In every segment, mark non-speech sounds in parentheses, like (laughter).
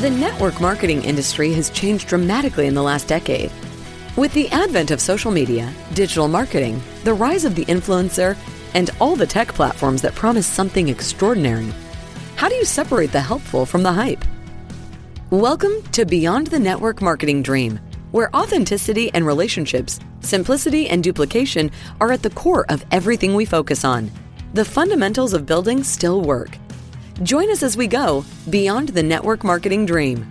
The network marketing industry has changed dramatically in the last decade. With the advent of social media, digital marketing, the rise of the influencer, and all the tech platforms that promise something extraordinary, how do you separate the helpful from the hype? Welcome to Beyond the Network Marketing Dream, where authenticity and relationships, simplicity and duplication are at the core of everything we focus on. The fundamentals of building still work. Join us as we go beyond the network marketing dream.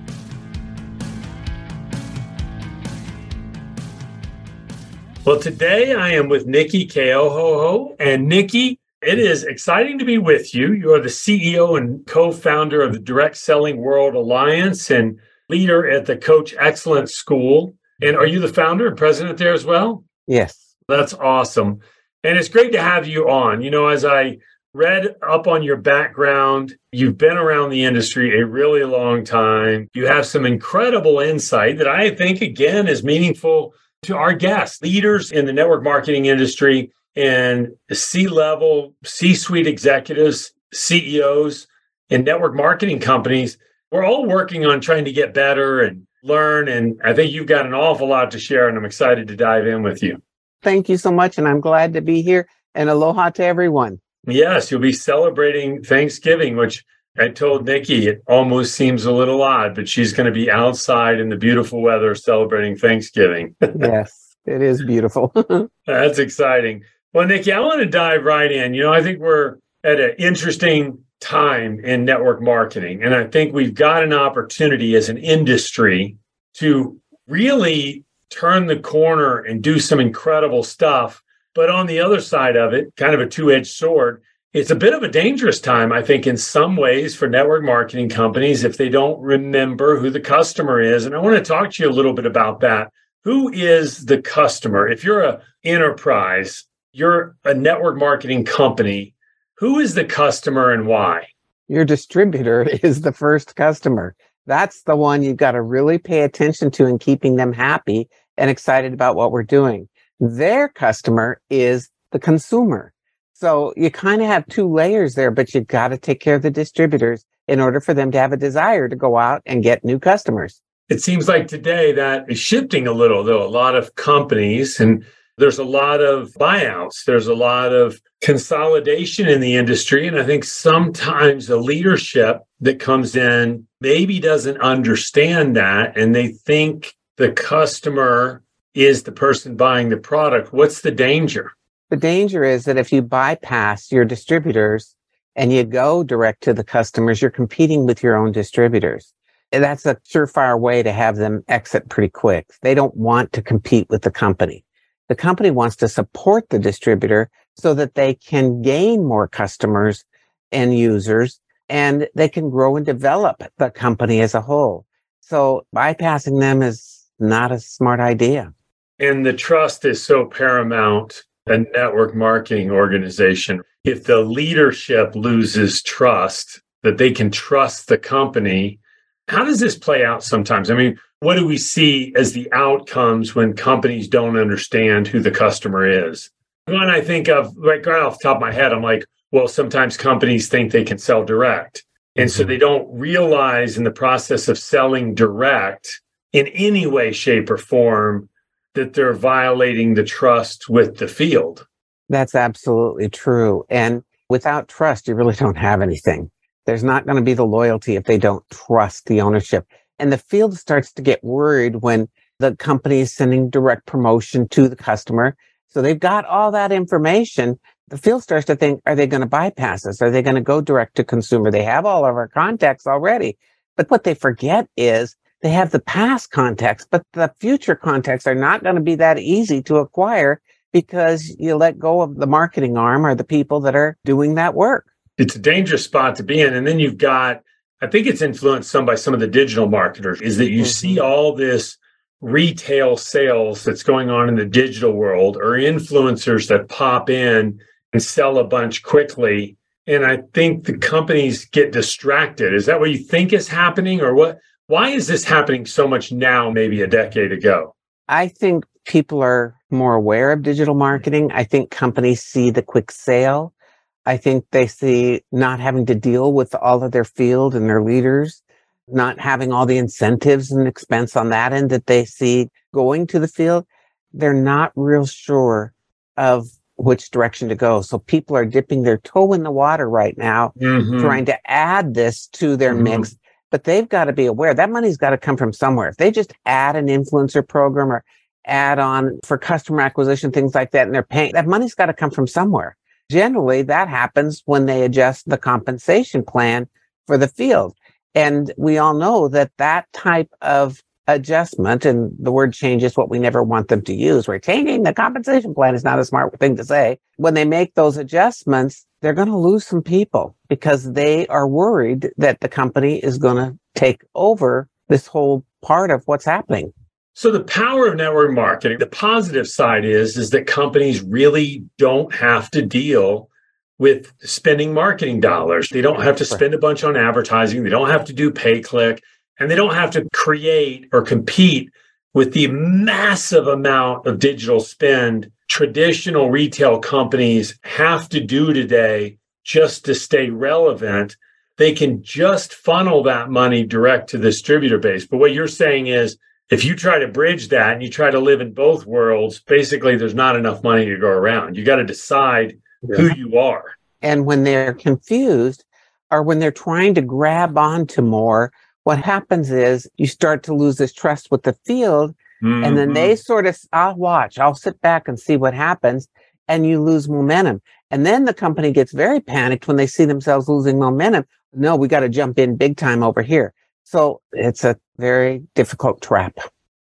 Well, today I am with Nicki Keohohou. And Nicki, it is exciting to be with you. You are the CEO and co founder of the Direct Selling World Alliance and leader at the Coach Excellence School. And are you the founder and president there as well? Yes. That's awesome. And it's great to have you on. You know, as I read up on your background, you've been around the industry a really long time. You have some incredible insight that I think, again, is meaningful to our guests, leaders in the network marketing industry and C level, C suite executives, CEOs in network marketing companies. We're all working on trying to get better and learn. And I think you've got an awful lot to share, and I'm excited to dive in with you. Thank you so much. And I'm glad to be here. And aloha to everyone. Yes, you'll be celebrating Thanksgiving, which I told Nicki it almost seems a little odd, but she's going to be outside in the beautiful weather celebrating Thanksgiving. yes, it is beautiful. (laughs) That's exciting. Well, Nicki, I want to dive right in. You know, I think we're at an interesting time in network marketing. And I think we've got an opportunity as an industry to really turn the corner and do some incredible stuff. But on the other side of it, kind of a two edged sword, it's a bit of a dangerous time, I think, in some ways for network marketing companies if they don't remember who the customer is. And I want to talk to you a little bit about that. Who is the customer? If you're an enterprise, you're a network marketing company, who is the customer and why? Your distributor (laughs) is the first customer. That's the one you've got to really pay attention to in keeping them happy and excited about what we're doing. Their customer is the consumer. So you kind of have two layers there, but you've got to take care of the distributors in order for them to have a desire to go out and get new customers. It seems like today that is shifting a little, though. A lot of companies, and there's a lot of buyouts, there's a lot of consolidation in the industry. And I think sometimes the leadership that comes in maybe doesn't understand that and they think the customer is the person buying the product. What's the danger? The danger is that if you bypass your distributors and you go direct to the customers, you're competing with your own distributors. And that's a surefire way to have them exit pretty quick. They don't want to compete with the company. The company wants to support the distributor so that they can gain more customers and users and they can grow and develop the company as a whole. So bypassing them is not a smart idea. And the trust is so paramount a network marketing organization, if the leadership loses trust that they can trust the company, how does this play out sometimes? I mean, what do we see as the outcomes when companies don't understand who the customer is? One I think of, like right off the top of my head, I'm like, well, sometimes companies think they can sell direct. And so mm-hmm. they don't realize in the process of selling direct in any way, shape, or form that they're violating the trust with the field. That's absolutely true. And without trust, you really don't have anything. There's not going to be the loyalty if they don't trust the ownership. And the field starts to get worried when the company is sending direct promotion to the customer. So they've got all that information. The field starts to think, are they going to bypass us? Are they going to go direct to consumer? They have all of our contacts already. But what they forget is they have the past context, but the future contacts are not going to be that easy to acquire because you let go of the marketing arm or the people that are doing that work. It's a dangerous spot to be in. And then you've got, I think it's influenced some by some of the digital marketers, is that you mm-hmm. see all this retail sales that's going on in the digital world or influencers that pop in and sell a bunch quickly. And I think the companies get distracted. Is that what you think is happening or what? Why is this happening so much now, maybe a decade ago? I think people are more aware of digital marketing. I think companies see the quick sale. I think they see not having to deal with all of their field and their leaders. not having all the incentives and expense on that end that they see going to the field, they're not real sure of which direction to go. So people are dipping their toe in the water right now, mm-hmm. trying to add this to their mm-hmm. mix. But they've got to be aware that money's got to come from somewhere. If they just add an influencer program or add on for customer acquisition, things like that, and they're paying, that money's got to come from somewhere. Generally, that happens when they adjust the compensation plan for the field. And we all know that that type of adjustment, and the word change is what we never want them to use. We're changing the compensation plan is not a smart thing to say. When they make those adjustments, they're going to lose some people because they are worried that the company is going to take over this whole part of what's happening. So the power of network marketing, the positive side is is that companies really don't have to deal with spending marketing dollars. They don't have to spend a bunch on advertising. They don't have to do pay click and they don't have to create or compete with the massive amount of digital spend traditional retail companies have to do today just to stay relevant. They can just funnel that money direct to the distributor base. But what you're saying is if you try to bridge that and you try to live in both worlds, basically there's not enough money to go around. You got to decide yeah. who you are. And when they're confused or when they're trying to grab onto more, what happens is you start to lose this trust with the field. Mm-hmm. And then they mm-hmm. sort of, I'll watch, I'll sit back and see what happens. And you lose momentum. And then the company gets very panicked when they see themselves losing momentum. No, we got to jump in big time over here. So it's a very difficult trap.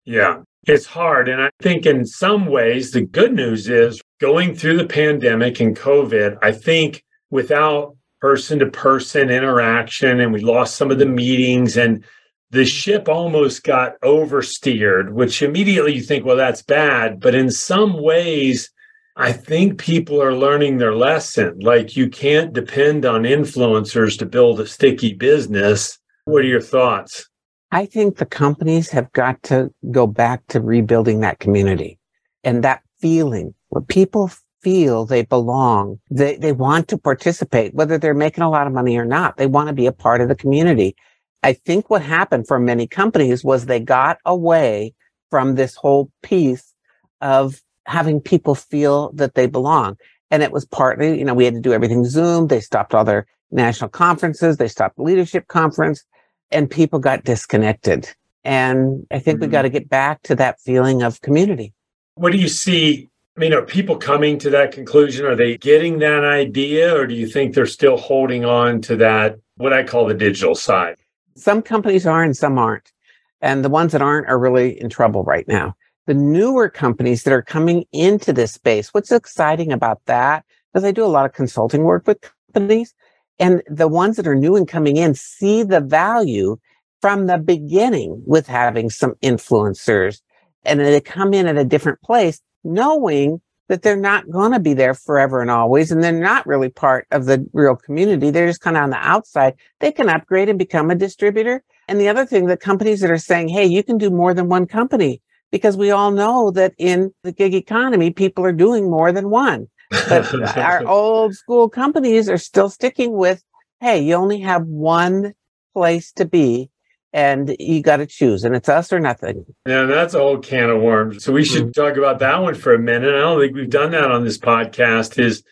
Yeah, it's hard. And I think in some ways, the good news is going through the pandemic and COVID, I think without person to person interaction and we lost some of the meetings and the ship almost got oversteered, which immediately you think, well, that's bad. But in some ways, I think people are learning their lesson. Like you can't depend on influencers to build a sticky business. What are your thoughts? I think the companies have got to go back to rebuilding that community and that feeling where people feel they belong. They, they want to participate, whether they're making a lot of money or not. They want to be a part of the community. I think what happened for many companies was they got away from this whole piece of having people feel that they belong. And it was partly, you know, we had to do everything Zoom. They stopped all their national conferences. They stopped the leadership conference and people got disconnected. And I think mm-hmm. we got to get back to that feeling of community. What do you see I mean, are people coming to that conclusion? Are they getting that idea, or do you think they're still holding on to that, what I call the digital side? Some companies are and some aren't. And the ones that aren't are really in trouble right now. The newer companies that are coming into this space, what's exciting about that? Because I do a lot of consulting work with companies, and the ones that are new and coming in see the value from the beginning with having some influencers and they come in at a different place knowing that they're not going to be there forever and always, and they're not really part of the real community. They're just kind of on the outside. They can upgrade and become a distributor. And the other thing, the companies that are saying, hey, you can do more than one company, because we all know that in the gig economy, people are doing more than one. But (laughs) our old school companies are still sticking with, hey, you only have one place to be and you got to choose, and it's us or nothing. Yeah, that's a whole can of worms. So we should mm-hmm. talk about that one for a minute. I don't think we've done that on this podcast. Is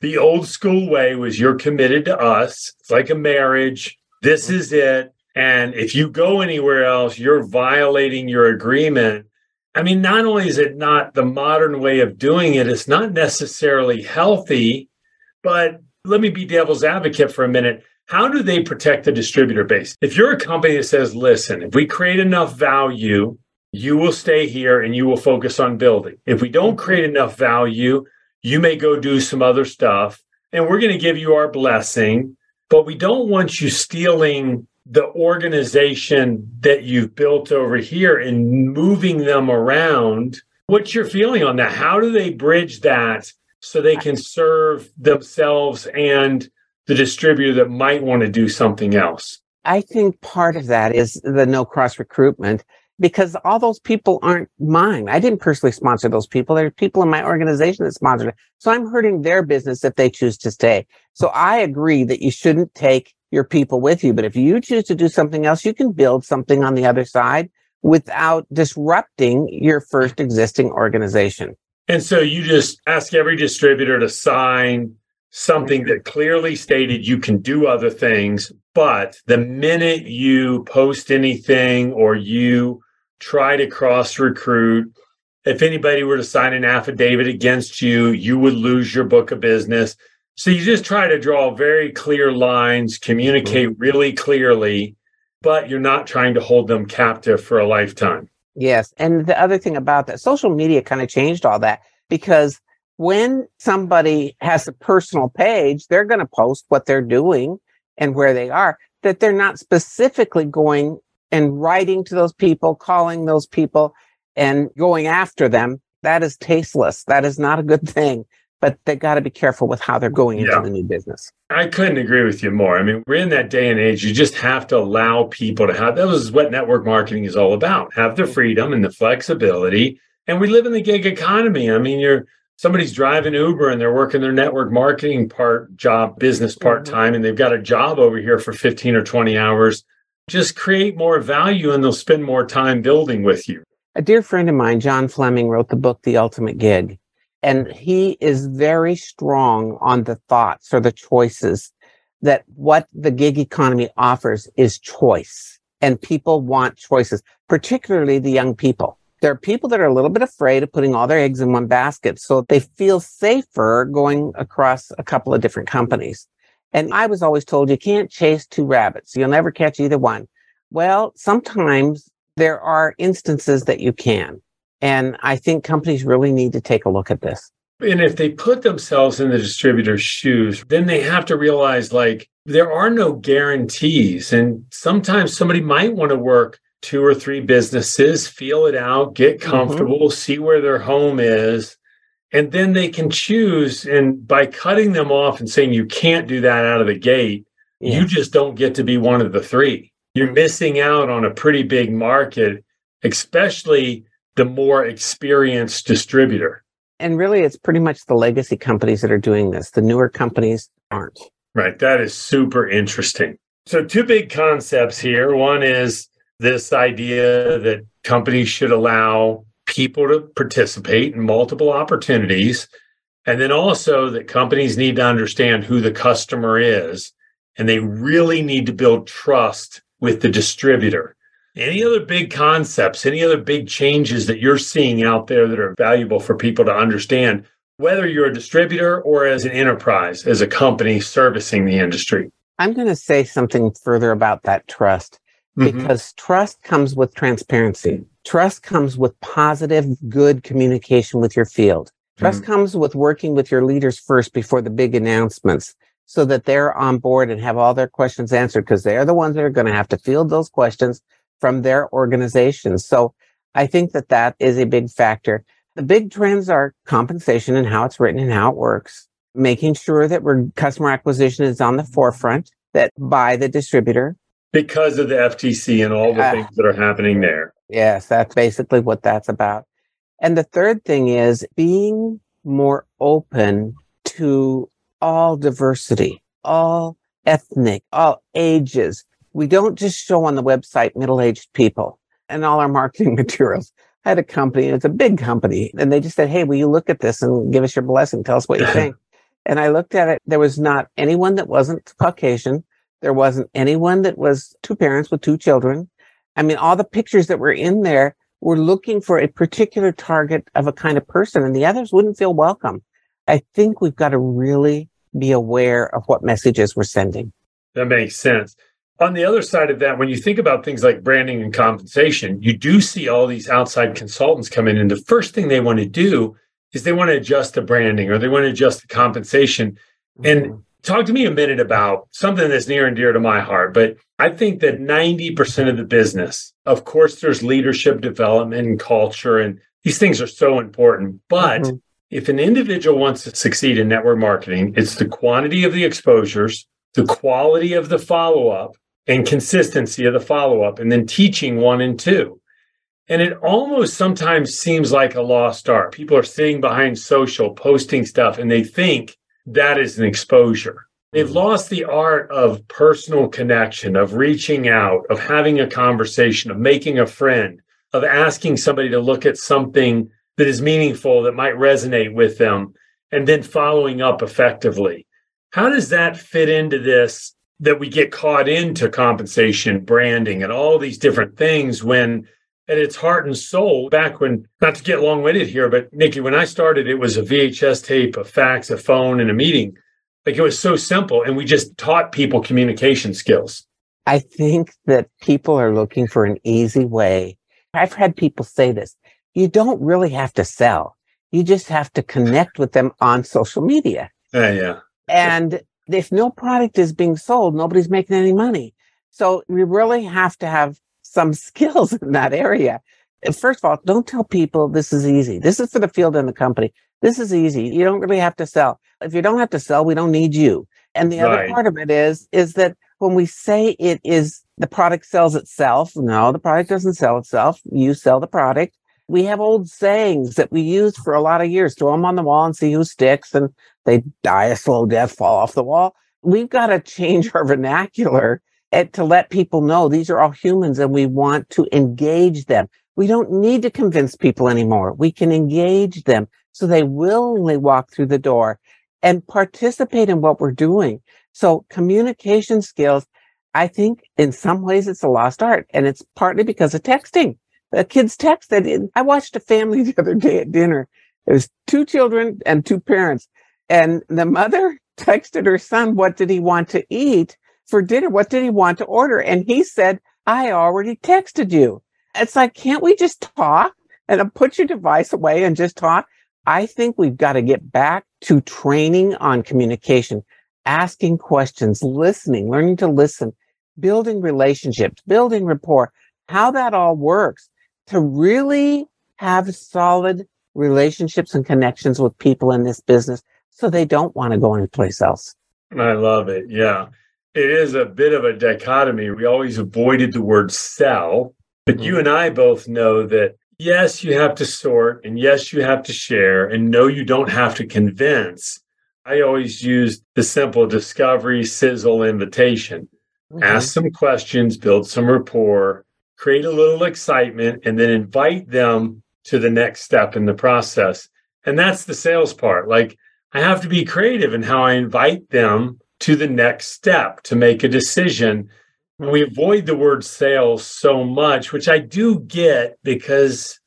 the old school way was you're committed to us. It's like a marriage. This is it. And if you go anywhere else, you're violating your agreement. I mean, not only is it not the modern way of doing it, it's not necessarily healthy, but let me be devil's advocate for a minute how do they protect the distributor base? If you're a company that says, listen, if we create enough value, you will stay here and you will focus on building. If we don't create enough value, you may go do some other stuff and we're going to give you our blessing, but we don't want you stealing the organization that you've built over here and moving them around. What's your feeling on that? How do they bridge that so they can serve themselves and the distributor that might want to do something else? I think part of that is the no cross recruitment because all those people aren't mine. I didn't personally sponsor those people. There are people in my organization that sponsored it. So I'm hurting their business if they choose to stay. So I agree that you shouldn't take your people with you. But if you choose to do something else, you can build something on the other side without disrupting your first existing organization. And so you just ask every distributor to sign something that clearly stated you can do other things. But the minute you post anything or you try to cross recruit, if anybody were to sign an affidavit against you, you would lose your book of business. So you just try to draw very clear lines, communicate mm-hmm. really clearly, but you're not trying to hold them captive for a lifetime. Yes. And the other thing about that, social media kind of changed all that because when somebody has a personal page, they're going to post what they're doing and where they are, that they're not specifically going and writing to those people, calling those people and going after them. That is tasteless. That is not a good thing. But they got to be careful with how they're going into yeah. the new business. I couldn't agree with you more. I mean, we're in that day and age. You just have to allow people to have that was what network marketing is all about. Have the mm. freedom and the flexibility. And we live in the gig economy. I mean, you're somebody's driving Uber and they're working their network marketing part job business part time mm-hmm. and they've got a job over here for 15 or 20 hours, just create more value and they'll spend more time building with you. A dear friend of mine, John Fleming, wrote the book The Ultimate Gig. And he is very strong on the thoughts or the choices that what the gig economy offers is choice. And people want choices, particularly the young people there are people that are a little bit afraid of putting all their eggs in one basket. So they feel safer going across a couple of different companies. And I was always told you can't chase two rabbits. You'll never catch either one. Well, sometimes there are instances that you can. And I think companies really need to take a look at this. And if they put themselves in the distributor's shoes, then they have to realize like there are no guarantees. And sometimes somebody might want to work two or three businesses, feel it out, get mm-hmm. comfortable, mm-hmm. see where their home is, and then they can choose. And by cutting them off and saying you can't do that out of the gate, yeah. you just don't get to be one of the three. You're missing out on a pretty big market, especially the more experienced distributor. And really, it's pretty much the legacy companies that are doing this. The newer companies aren't. Right. That is super interesting. So, two big concepts here. One is this idea that companies should allow people to participate in multiple opportunities. And then also that companies need to understand who the customer is and they really need to build trust with the distributor. Any other big concepts, any other big changes that you're seeing out there that are valuable for people to understand, whether you're a distributor or as an enterprise, as a company servicing the industry? I'm going to say something further about that trust. Mm-hmm. because trust comes with transparency. Trust comes with positive, good communication with your field. Trust mm-hmm. comes with working with your leaders first before the big announcements so that they're on board and have all their questions answered because they're the ones that are going to have to field those questions from their organizations. So I think that that is a big factor. The big trends are compensation and how it's written and how it works, making sure that we're customer acquisition is on the forefront, that by the distributor, because of the FTC and all the uh, things that are happening there. Yes, that's basically what that's about. And the third thing is being more open to all diversity, all ethnic, all ages. We don't just show on the website middle aged people and all our marketing (laughs) materials. I had a company, it's a big company, and they just said, Hey, will you look at this and give us your blessing? Tell us what you (laughs) think. and I looked at it. There was not anyone that wasn't Caucasian. There wasn't anyone that was two parents with two children. I mean, all the pictures that were in there were looking for a particular target of a kind of person and the others wouldn't feel welcome. I think we've got to really be aware of what messages we're sending. That makes sense. On the other side of that, when you think about things like branding and compensation, you do see all these outside consultants come in, and the first thing they want to do is they want to adjust the branding or they want to adjust the compensation. And mm-hmm talk to me a minute about something that's near and dear to my heart. But I think that 90% of the business, of course, there's leadership development and culture, and these things are so important. But mm-hmm. if an individual wants to succeed in network marketing, it's the quantity of the exposures, the quality of the follow up, and consistency of the follow up, and then teaching one and two. And it almost sometimes seems like a lost art. People are sitting behind social, posting stuff, and they think that is an exposure. They've mm-hmm. lost the art of personal connection, of reaching out, of having a conversation, of making a friend, of asking somebody to look at something that is meaningful that might resonate with them, and then following up effectively. How does that fit into this that we get caught into compensation, branding, and all these different things when at its heart and soul, back when, not to get long winded here, but Nicki, when I started, it was a VHS tape, a fax, a phone, and a meeting like it was so simple. And we just taught people communication skills. I think that people are looking for an easy way. I've had people say this you don't really have to sell, you just have to connect with them on social media. Uh, yeah. And if no product is being sold, nobody's making any money. So we really have to have some skills (laughs) in that area. First of all, don't tell people this is easy. This is for the field and the company. This is easy. You don't really have to sell. If you don't have to sell, we don't need you. And the right. other part of it is, is that when we say it is the product sells itself, no, the product doesn't sell itself. You sell the product. We have old sayings that we use for a lot of years. Throw them on the wall and see who sticks and they die a slow death, fall off the wall. We've got to (laughs) change our vernacular Eh, to let people know these are all humans and we want to engage them. We don't need to convince people anymore. We can engage them so they willingly walk through the door and participate in what we're doing. So communication skills, I think in some ways it's a lost art and it's partly because of texting. The kids texted. I watched a family (laughs) the other day at dinner. It was two children and two parents and the mother (laughs) texted her son, what did he want to eat for dinner? What did he want to order? And he said, I already texted you. It's like, can't we just talk and uh, put your device away and just talk? I think we've got to get back to training on communication, asking questions, listening, learning to listen, building relationships, building rapport, how that all works to really have solid relationships and connections with people in this business so they don't want to go anyplace else. I love it. Yeah. It is a bit of a dichotomy. We always avoided the word sell, but mm-hmm. you and I both know that yes, you have to sort and yes, you have to share and no, you don't have to convince. I always use the simple discovery sizzle invitation. Mm-hmm. Ask some questions, build some rapport, create a little excitement, and then invite them to the next step in the process. And that's the sales part. Like, I have to be creative in how I invite them to the next step to make a decision we avoid the word sales so much, which I do get because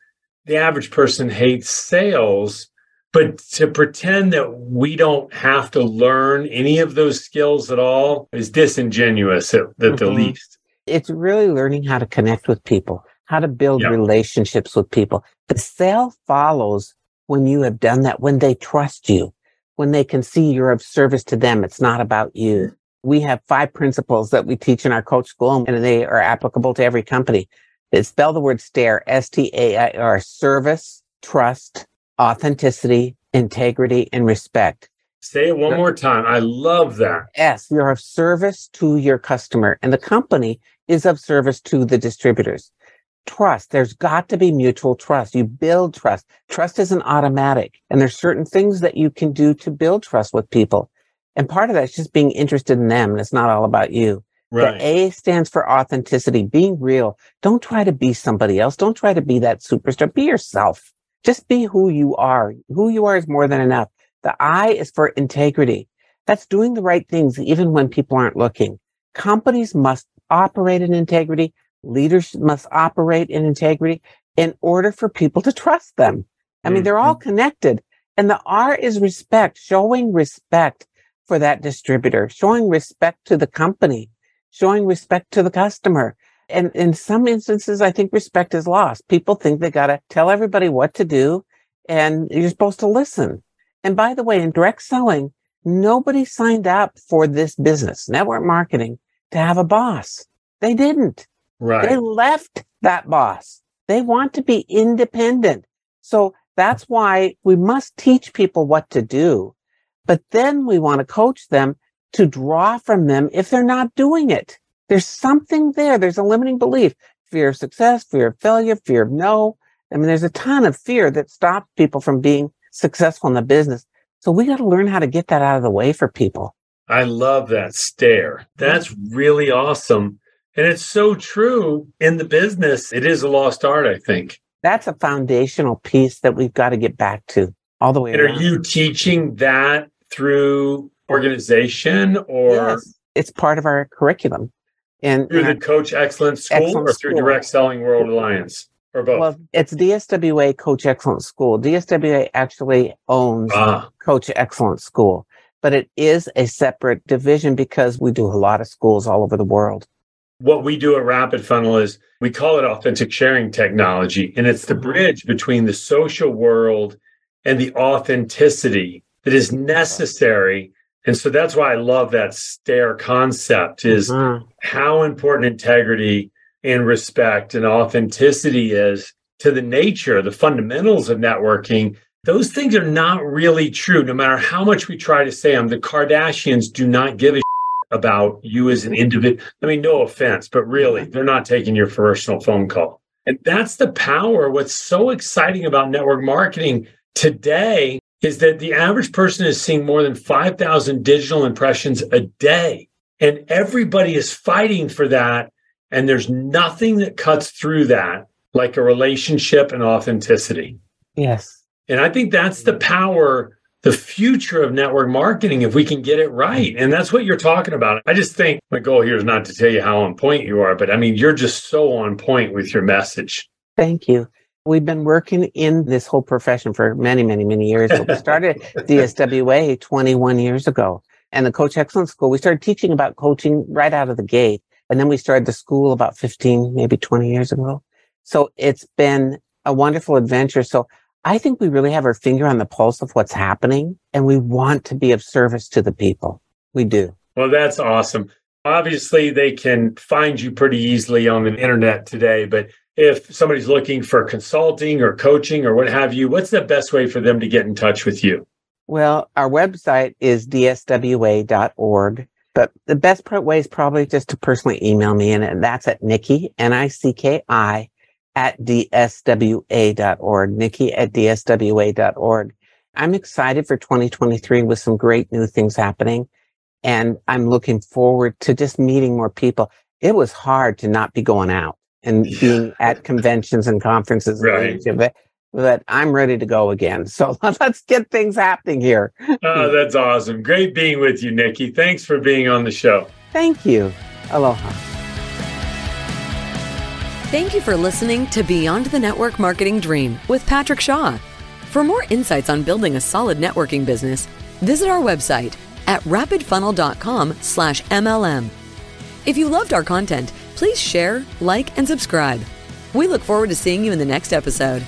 the average person hates sales. But to pretend that we don't have to learn any of those skills at all is disingenuous at, at mm-hmm. the least. It's really learning how to connect with people, how to build yep. relationships with people. The sale follows when you have done that, when they trust you, when they can see you're of service to them. It's not about you mm-hmm. we have five principles that we teach in our coach school and they are applicable to every company. They spell the word STAIR, S-T-A-I-R, service, trust, authenticity, integrity, and respect. Say it one more time. I love that. S, you're of service to your customer and the company is of service to the distributors. Trust. There's got to be mutual trust. You build trust. Trust isn't automatic. And there's certain things that you can do to build trust with people. And part of that's just being interested in them. And it's not all about you. Right. The A stands for authenticity, being real. Don't try to be somebody else. Don't try to be that superstar. Be yourself. Just be who you are. Who you are is more than enough. The I is for integrity. That's doing the right things even when people aren't looking. Companies must operate in integrity. Leaders must operate in integrity in order for people to trust them. I mean, mm-hmm. they're all connected. And the R is respect, showing respect for that distributor, showing respect to the company, showing respect to the customer. And in some instances, I think respect is lost. People think they got to tell everybody what to do and you're supposed to listen. And by the way, in direct selling, nobody signed up for this business, network marketing, to have a boss. They didn't. Right. They left that boss. They want to be independent. So that's why we must teach people what to do but then we want to coach them to draw from them if they're not doing it. There's something there. There's a limiting belief, fear of success, fear of failure, fear of no. I mean, there's a ton of fear that stops people from being successful in the business. So we got to learn how to get that out of the way for people. I love that STAIR. That's really awesome. And it's so true in the business. It is a lost art, I think. That's a foundational piece that we've got to get back to all the way. And around. are you teaching that through organization or? Yes, it's part of our curriculum. And through the Coach Excellence School Excellence or through School. Direct Selling World Alliance? Or both? Well, it's DSWA Coach Excellence School. DSWA actually owns ah. Coach Excellence School, but it is a separate division because we do a lot of schools all over the world. What we do at Rapid Funnel is we call it authentic sharing technology, and it's the mm-hmm. bridge between the social world and the authenticity that is necessary. And so that's why I love that STAIR concept is mm-hmm. how important integrity and respect and authenticity is to the nature, the fundamentals of networking. Those things are not really true, no matter how much we try to say them. The Kardashians do not give a about you as an individual. I mean, no offense, but really, they're not taking your personal phone call. And that's the power. What's so exciting about network marketing today is that the average person is seeing more than 5,000 digital impressions a day. And everybody is fighting for that. And there's nothing that cuts through that like a relationship and authenticity. Yes. And I think that's the power, the future of network marketing if we can get it right. And that's what you're talking about. I just think my goal here is not to tell you how on point you are, but I mean, you're just so on point with your message. Thank you. We've been working in this whole profession for many, many, many years. we started (laughs) DSWA 21 years ago. And the Coach Excellence School, we started teaching about coaching right out of the gate. And then we started the school about 15, maybe 20 years ago. So it's been a wonderful adventure. So I think we really have our finger on the pulse of what's happening and we want to be of service to the people. We do. Well, that's awesome. Obviously, they can find you pretty easily on the internet today, but if somebody's looking for consulting or coaching or what have you, what's the best way for them to get in touch with you? Well, our website is dswa.org, but the best way is probably just to personally email me, and that's at Nicki, N-I-C-K-I, at dswa.org, Nicki at dswa.org. I'm excited for 2023 with some great new things happening, and I'm looking forward to just meeting more people. It was hard to not be going out and being (laughs) at conventions and conferences. Right. And but I'm ready to go again. So (laughs) let's get things happening here. Oh, that's awesome. Great being with you, Nicki. Thanks for being on the show. Thank you. Aloha. Thank you for listening to Beyond the Network Marketing Dream with Patrick Shaw. For more insights on building a solid networking business, visit our website at rapidfunnel.com slash MLM. If you loved our content, please share, like, and subscribe. We look forward to seeing you in the next episode.